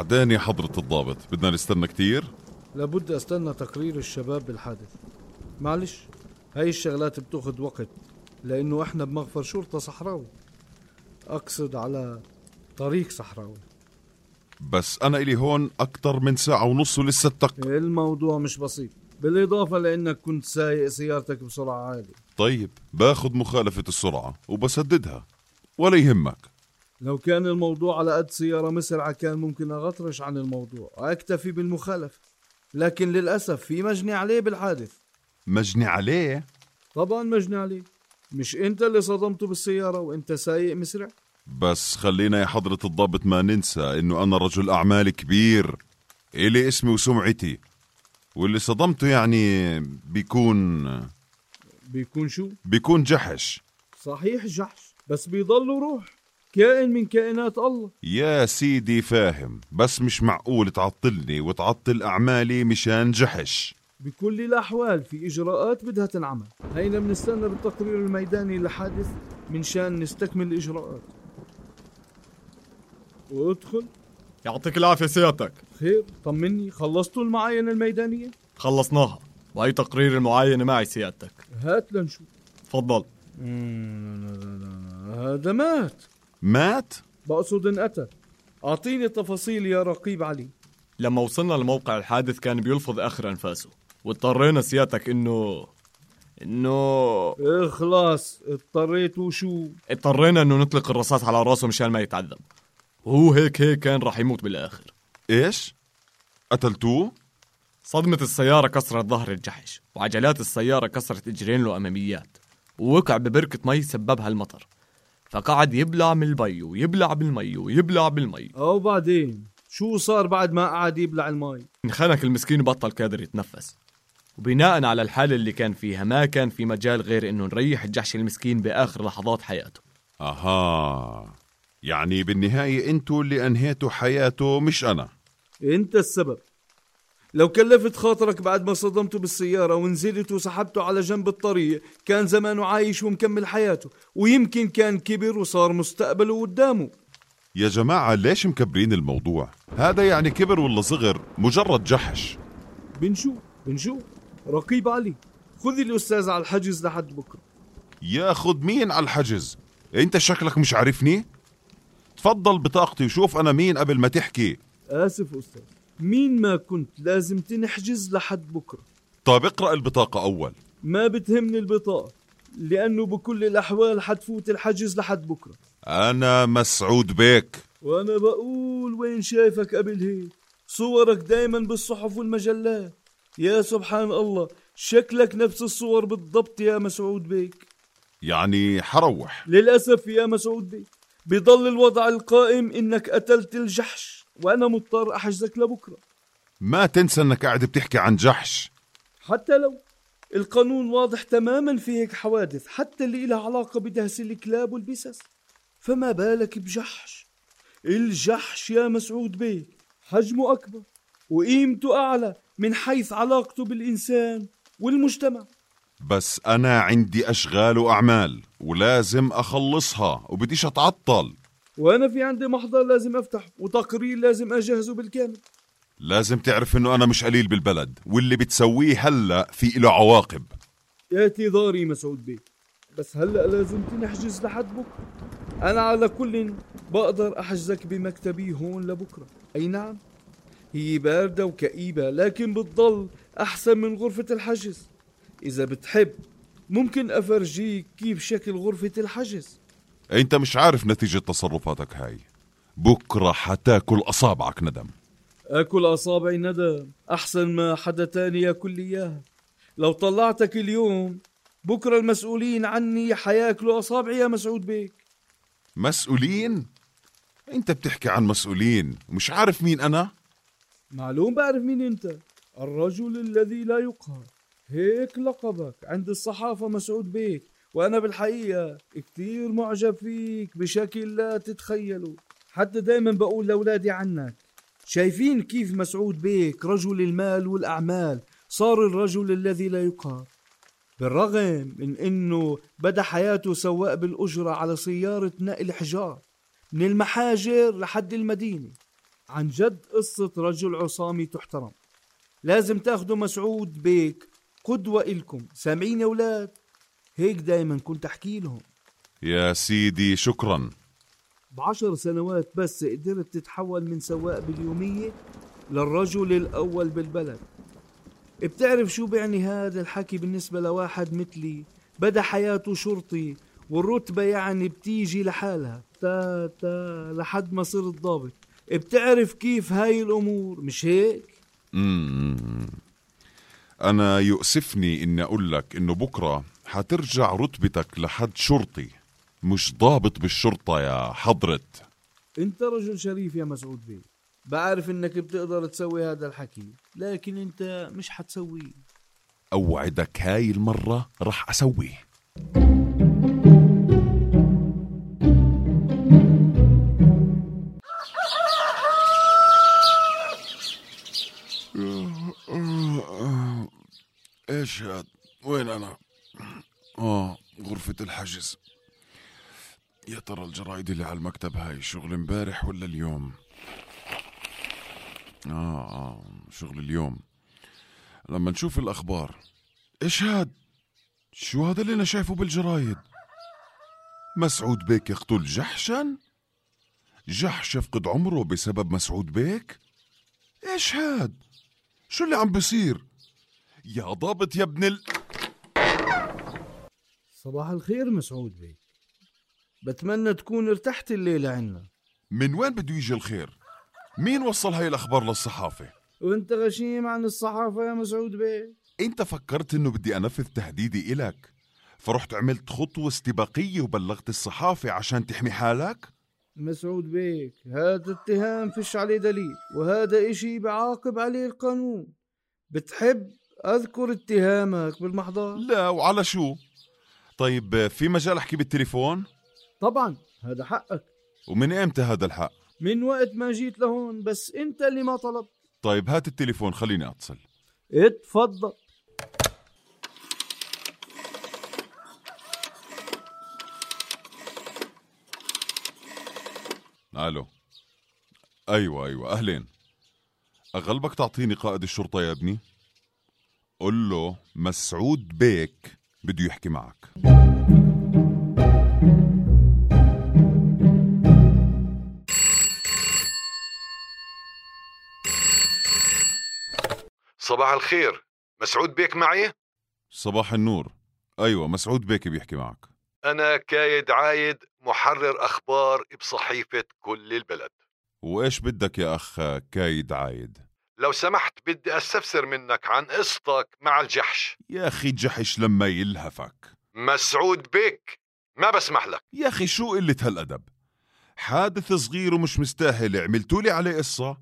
وبعدين يا حضرة الضابط بدنا نستنى كتير؟ لابد أستنى تقرير الشباب بالحادث. معلش هاي الشغلات بتاخد وقت لأنه إحنا بمغفر شرطة صحراوي. أقصد على طريق صحراوي. بس أنا إلي هون أكتر من ساعة ونص ولساتك. الموضوع مش بسيط بالإضافة لأنك كنت سايق سيارتك بسرعة عالية. طيب باخد مخالفة السرعة وبسددها ولا يهمك. لو كان الموضوع على قد سيارة مسرعة كان ممكن أغطرش عن الموضوع وأكتفي بالمخالفة. لكن للأسف في مجني عليه بالحادث. مجني عليه؟ طبعا مجني عليه. مش أنت اللي صدمته بالسيارة وأنت سايق مسرع بس خلينا يا حضرة الضابط ما ننسى إنه أنا رجل أعمال كبير إلي اسمي وسمعتي. واللي صدمته يعني بيكون بيكون شو؟ بيكون جحش. صحيح جحش بس بيضل روح. كائن من كائنات الله. يا سيدي فاهم بس مش معقول تعطلني وتعطل أعمالي مشان جحش. بكل الأحوال في إجراءات بدها تنعمل. هينا بنستنى بالتقرير الميداني لحادث من شان نستكمل الإجراءات. وادخل. يعطيك العافية سيادتك. خير طمني خلصتوا المعاينة الميدانية؟ خلصناها. وهي تقرير المعاينة معي سيادتك. هات لنشوف. تفضل. هذا مات. مات؟ بقصد انقتل أعطيني التفاصيل يا رقيب علي لما وصلنا لموقع الحادث كان بيلفظ آخر أنفاسه واضطرينا سيادتك إنه إنه إخلاص اضطريت وشو اضطرينا إنه نطلق الرصاص على راسه مشان ما يتعذب وهو هيك هيك كان راح يموت بالآخر إيش؟ قتلتوه؟ صدمة السيارة كسرت ظهر الجحش وعجلات السيارة كسرت إجرين له أماميات ووقع ببركة مي سببها المطر فقعد يبلع من المي ويبلع بالمي ويبلع بالمي. أو بعدين شو صار بعد ما قعد يبلع المي؟ انخنق المسكين وبطل قادر يتنفس. وبناء على الحالة اللي كان فيها ما كان في مجال غير إنه نريح الجحش المسكين بآخر لحظات حياته. أها. يعني بالنهاية أنتوا اللي أنهيتوا حياته مش أنا. أنت السبب. لو كلفت خاطرك بعد ما صدمته بالسيارة ونزلت وسحبته على جنب الطريق كان زمانه عايش ومكمل حياته ويمكن كان كبر وصار مستقبله قدامه. يا جماعة ليش مكبرين الموضوع؟ هذا يعني كبر ولا صغر؟ مجرد جحش. بنشوف بنشوف. رقيب علي خذي الأستاذ على الحجز لحد بكرة. ياخد مين على الحجز؟ أنت شكلك مش عارفني؟ تفضل بطاقتي وشوف أنا مين قبل ما تحكي. آسف أستاذ. مين ما كنت لازم تنحجز لحد بكرة. طيب اقرأ البطاقة أول. ما بتهمني البطاقة لأنه بكل الأحوال حتفوت الحجز لحد بكرة. أنا مسعود بيك. وأنا بقول وين شايفك قبل هيك صورك دايما بالصحف والمجلات. يا سبحان الله شكلك نفس الصور بالضبط يا مسعود بيك. يعني حروح. للأسف يا مسعود بيك بضل الوضع القائم إنك قتلت الجحش. وأنا مضطر أحجزك لبكرة. ما تنسى أنك قاعد بتحكي عن جحش. حتى لو القانون واضح تماما في هيك حوادث حتى اللي إلها علاقة بدهس الكلاب والبسس. فما بالك بجحش. الجحش يا مسعود بيك حجمه أكبر وقيمته أعلى من حيث علاقته بالإنسان والمجتمع. بس أنا عندي أشغال وأعمال ولازم أخلصها وبديش أتعطل. وأنا في عندي محضر لازم أفتح وتقرير لازم أجهزه بالكامل. لازم تعرف إنه أنا مش قليل بالبلد واللي بتسويه هلأ في له عواقب. اعتذاري مسعود بيه. بس هلأ لازم تنحجز لحد بكرة. أنا على كل بقدر أحجزك بمكتبي هون لبكرة. أي نعم هي باردة وكئيبة لكن بتضل أحسن من غرفة الحجز. إذا بتحب ممكن أفرجيك كيف شكل غرفة الحجز. أنت مش عارف نتيجة تصرفاتك هاي. بكرة حتاكل أصابعك ندم. أكل أصابعي ندم. أحسن ما حدا تاني ياكل لي إياها لو طلعتك اليوم بكرة المسؤولين عني حياكلوا أصابعي يا مسعود بيك. مسؤولين؟ أنت بتحكي عن مسؤولين ومش عارف مين أنا؟ معلوم بعرف مين أنت. الرجل الذي لا يقهر. هيك لقبك عند الصحافة مسعود بيك. وأنا بالحقيقة كتير معجب فيك بشكل لا تتخيلوا حتى دايما بقول لأولادي عنك. شايفين كيف مسعود بيك رجل المال والأعمال صار الرجل الذي لا يقهر. بالرغم من إنه بدأ حياته سواق بالأجرة على سيارة نقل حجار من المحاجر لحد المدينة. عن جد قصة رجل عصامي تحترم. لازم تاخدوا مسعود بيك قدوة إلكم. سامعين يا أولاد؟ هيك دايما كنت أحكي لهم. يا سيدي شكرا. بعشر سنوات بس قدرت تتحول من سواق باليومية للرجل الأول بالبلد. بتعرف شو بيعني هذا الحكي بالنسبة لواحد مثلي؟ بدا حياته شرطي والرتبة يعني بتيجي لحالها. تا تا لحد ما صرت ضابط. بتعرف كيف هاي الأمور؟ مش هيك؟ أنا يؤسفني إني أقول لك إنه بكرة حترجع رتبتك لحد شرطي. مش ضابط بالشرطة يا حضرة انت رجل شريف يا مسعود بيه. بعرف انك بتقدر تسوي هذا الحكي لكن انت مش حتسويه. أوعدك هاي المرة رح أسويه. إيش هاد؟ الحجز يا ترى الجرايد اللي على المكتب هاي شغل امبارح ولا اليوم؟ آه آه شغل اليوم. لما نشوف الأخبار. إيش هاد؟ شو هذا اللي أنا شايفه بالجرايد مسعود بيك يقتل جحشا؟ جحش يفقد عمره بسبب مسعود بيك؟ إيش هاد؟ شو اللي عم بيصير؟ يا ضابط يا ابن ال... صباح الخير مسعود بيه بتمنى تكون ارتحت الليلة عنا. من وين بده يجي الخير؟ مين وصل هاي الأخبار للصحافة؟ وانت غشيم عن الصحافة يا مسعود بيه انت فكرت انه بدي انفذ تهديدي إلك فرحت عملت خطوة استباقية وبلغت الصحافة عشان تحمي حالك؟ مسعود بيك هذا اتهام فيش عليه دليل وهذا إشي بعاقب عليه القانون. بتحب أذكر اتهامك بالمحضر؟ لا وعلى شو؟ طيب في مجال أحكي بالتليفون؟ طبعا هذا حقك. ومن إمتى هذا الحق؟ من وقت ما جيت لهون بس أنت اللي ما طلبت. طيب هات التليفون خليني أتصل. اتفضل. ألو. أيوه أيوه أهلين. أغلبك تعطيني قائد الشرطة يا ابني؟ قل له مسعود بيك. بده يحكي معك. صباح الخير. مسعود بيك معي؟ صباح النور. أيوه مسعود بيك بيحكي معك. أنا كايد عايد محرر أخبار بصحيفة كل البلد. وإيش بدك يا أخ كايد عايد؟ لو سمحت بدي أستفسر منك عن قصتك مع الجحش. يا أخي جحش لما يلهفك. مسعود بيك ما بسمح لك. يا أخي شو قلة هالأدب؟ حادث صغير ومش مستاهل عملتوا لي عليه قصة؟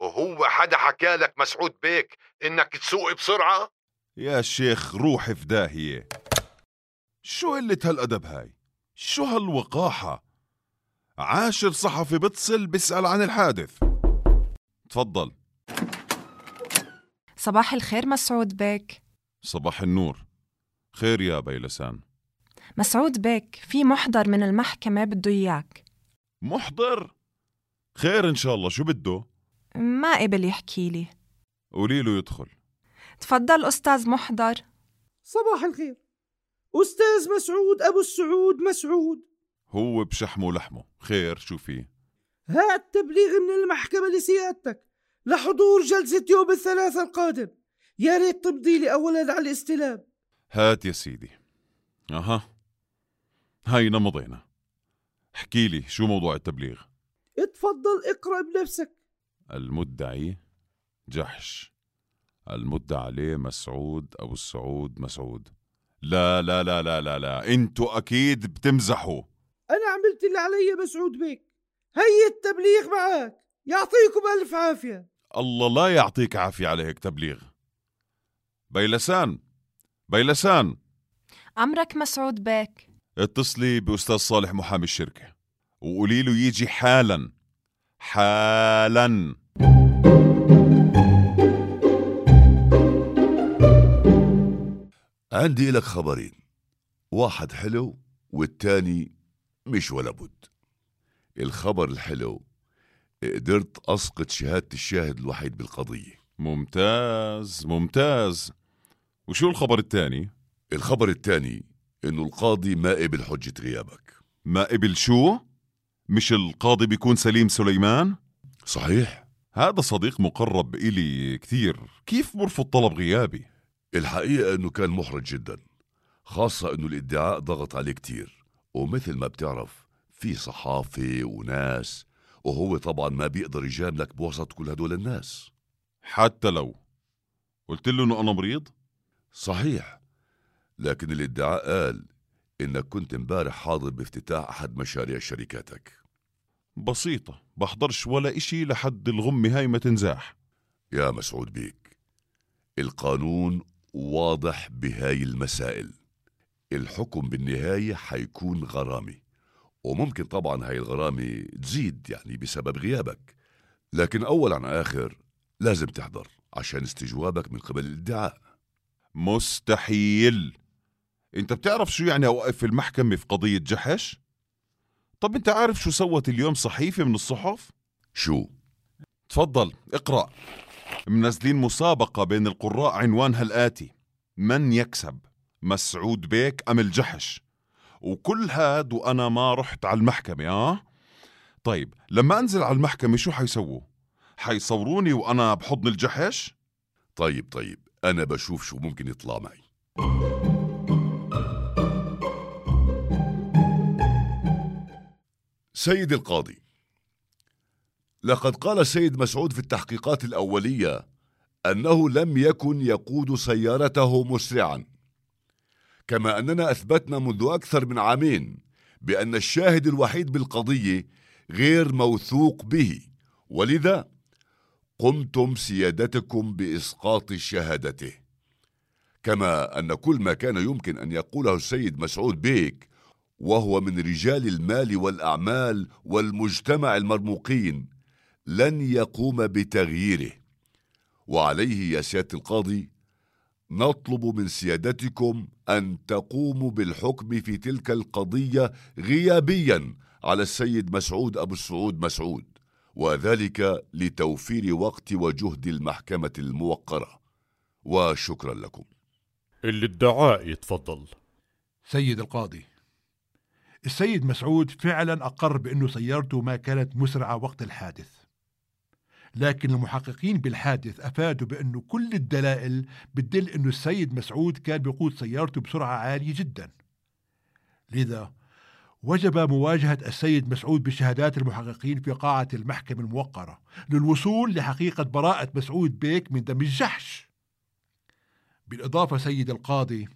وهو حدا حكى لك مسعود بيك إنك تسوق بسرعة؟ يا شيخ روح في داهية. شو قلة هالأدب هاي؟ شو هالوقاحة؟ عاشر صحفي بتصل بيسأل عن الحادث. تفضل. صباح الخير مسعود بيك صباح النور. خير يا بيلسان. مسعود بيك في محضر من المحكمة بده إياك. محضر؟ خير إن شاء الله شو بده؟ ما قبل يحكي لي. قولي له يدخل. تفضل أستاذ محضر. صباح الخير. أستاذ مسعود أبو السعود مسعود. هو بشحمه ولحمه. خير شو فيه؟ هات تبليغ من المحكمة لسيادتك. لحضور جلسة يوم الثلاثاء القادم. يا ريت تمضي لي أولا على الاستلام. هات يا سيدي. أها. هينا مضينا. احكي لي شو موضوع التبليغ؟ اتفضل اقرأ بنفسك. المدعي جحش. المدعى عليه مسعود أبو السعود مسعود. لا لا لا لا لا لا. أنتوا أكيد بتمزحوا. أنا عملت اللي علي مسعود بيك. هي التبليغ معك. يعطيكم ألف عافية. الله لا يعطيك عافية على هيك تبليغ. بيلسان بيلسان. أمرك مسعود بيك. اتصلي بأستاذ صالح محامي الشركة. وقولي له يجي حالا حالا. عندي لك خبرين. واحد حلو والتاني مش ولا بد. الخبر الحلو قدرت أسقط شهادة الشاهد الوحيد بالقضية. ممتاز ممتاز. وشو الخبر الثاني؟ الخبر الثاني إنه القاضي ما قبل حجة غيابك. ما قبل شو مش القاضي بيكون سليم سليمان؟ صحيح. هذا صديق مقرب إلي كثير. كيف برفض طلب غيابي؟ الحقيقة إنه كان محرج جدا خاصة إنه الإدعاء ضغط عليه كتير ومثل ما بتعرف في صحافة وناس وهو طبعا ما بيقدر يجاملك بوسط كل هدول الناس. حتى لو. قلت له إنه أنا مريض؟ صحيح. لكن الادعاء قال إنك كنت إمبارح حاضر بافتتاح أحد مشاريع شركاتك. بسيطة. بحضرش ولا إشي لحد الغمة هاي ما تنزاح. يا مسعود بيك القانون واضح بهاي المسائل. الحكم بالنهاية حيكون غرامي. وممكن طبعا هاي الغرامة تزيد يعني بسبب غيابك لكن أول عن آخر لازم تحضر عشان استجوابك من قبل الادعاء مستحيل أنت بتعرف شو يعني أوقف في المحكمة في قضية جحش؟ طب أنت عارف شو سوت اليوم صحيفة من الصحف؟ شو؟ تفضل اقرأ منزلين مسابقة بين القراء عنوانها الآتي من يكسب مسعود بيك أم الجحش وكل هاد وأنا ما رحت على المحكمة آه؟ طيب لما أنزل على المحكمة شو حيسووا؟ حيصوروني وأنا بحضن الجحش؟ طيب طيب أنا بشوف شو ممكن يطلع معي سيد القاضي لقد قال السيد مسعود في التحقيقات الأولية أنه لم يكن يقود سيارته مسرعا كما أننا أثبتنا منذ أكثر من عامين بأن الشاهد الوحيد بالقضية غير موثوق به. ولذا قمتم سيادتكم بإسقاط شهادته. كما أن كل ما كان يمكن أن يقوله السيد مسعود بيك وهو من رجال المال والأعمال والمجتمع المرموقين لن يقوم بتغييره. وعليه يا سيادة القاضي نطلب من سيادتكم أن تقوموا بالحكم في تلك القضية غيابيا على السيد مسعود أبو السعود مسعود وذلك لتوفير وقت وجهد المحكمة الموقرة. وشكرا لكم. الادعاء يتفضل سيد القاضي السيد مسعود فعلا أقر بأنه سيارته ما كانت مسرعة وقت الحادث. لكن المحققين بالحادث أفادوا بأنه كل الدلائل بتدل أنه السيد مسعود كان بيقود سيارته بسرعة عالية جدا. لذا وجب مواجهة السيد مسعود بشهادات المحققين في قاعة المحكمة الموقرة للوصول لحقيقة براءة مسعود بيك من دم الجحش. بالإضافة سيد القاضي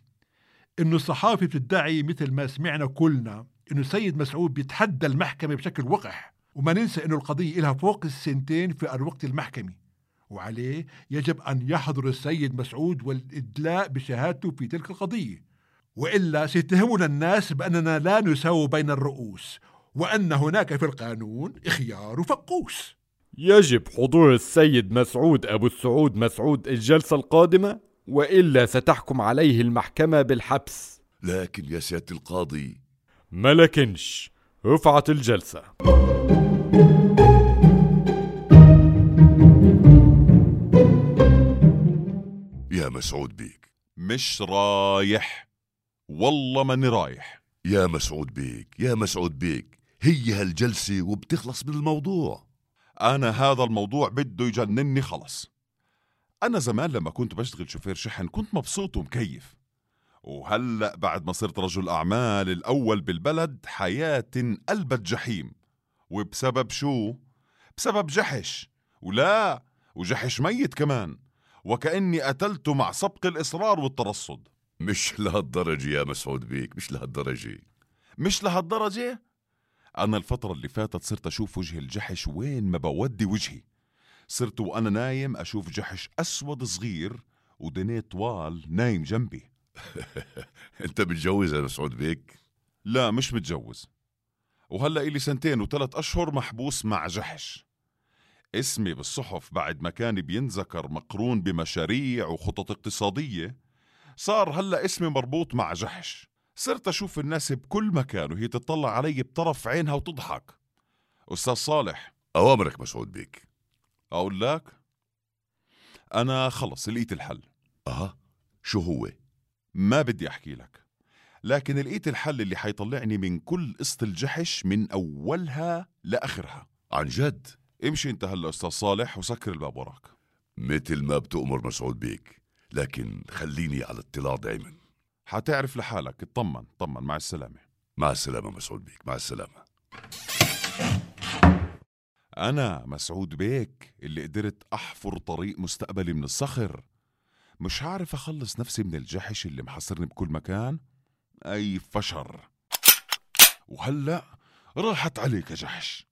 إنه الصحافة بتدعي مثل ما سمعنا كلنا إنه السيد مسعود بيتحدى المحكمة بشكل وقح. وما ننسى إنه القضية إلها فوق السنتين في الوقت المحكمي وعليه يجب أن يحضر السيد مسعود والإدلاء بشهادته في تلك القضية. وإلا سيتهمنا الناس بأننا لا نساوي بين الرؤوس وأن هناك في القانون إخيار فقوس. يجب حضور السيد مسعود أبو السعود مسعود الجلسة القادمة وإلا ستحكم عليه المحكمة بالحبس. لكن يا سيادة القاضي. ملكنش رفعت الجلسة. يا مسعود بيك. مش رايح والله ماني رايح. يا مسعود بيك يا مسعود بيك هي هالجلسة وبتخلص من الموضوع. أنا هذا الموضوع بده يجنني خلص. أنا زمان لما كنت بشتغل شوفير شحن كنت مبسوط ومكيف. وهلأ بعد ما صرت رجل أعمال الأول بالبلد حياتي انقلبت جحيم. وبسبب شو؟ بسبب جحش. ولا وجحش ميت كمان. وكأني قتلته مع سبق الإصرار والترصد. مش لهالدرجة يا مسعود بيك مش لهالدرجة. مش لهالدرجة؟ أنا الفترة اللي فاتت صرت أشوف وجه الجحش وين ما بودي وجهي. صرت وأنا نايم أشوف جحش أسود صغير ودنيه طوال نايم جنبي. أنت متجوز يا مسعود بيك؟ لا مش متجوز. وهلأ إلي سنتين وثلاث أشهر محبوس مع جحش. اسمي بالصحف بعد ما كان بينذكر مقرون بمشاريع وخطط اقتصادية صار هلأ اسمي مربوط مع جحش. صرت أشوف الناس بكل مكان وهي تطلع علي بطرف عينها وتضحك. أستاذ صالح. أوامرك مسعود بيك. أقول لك؟ أنا خلص لقيت الحل. أها شو هو؟ ما بدي أحكي لك. لكن لقيت الحل اللي حيطلعني من كل قصة الجحش من أولها لآخرها. عن جد؟ امشي انت هلا أستاذ صالح وسكر الباب وراك. مثل ما بتؤمر مسعود بيك لكن خليني على اطلاع دائما حتعرف لحالك. اطمن طمن مع السلامة. مع السلامة مسعود بيك مع السلامة. أنا مسعود بيك اللي قدرت أحفر طريق مستقبلي من الصخر. مش عارف أخلص نفسي من الجحش اللي محصرني بكل مكان؟ أي فشر. وهلأ راحت عليك جحش.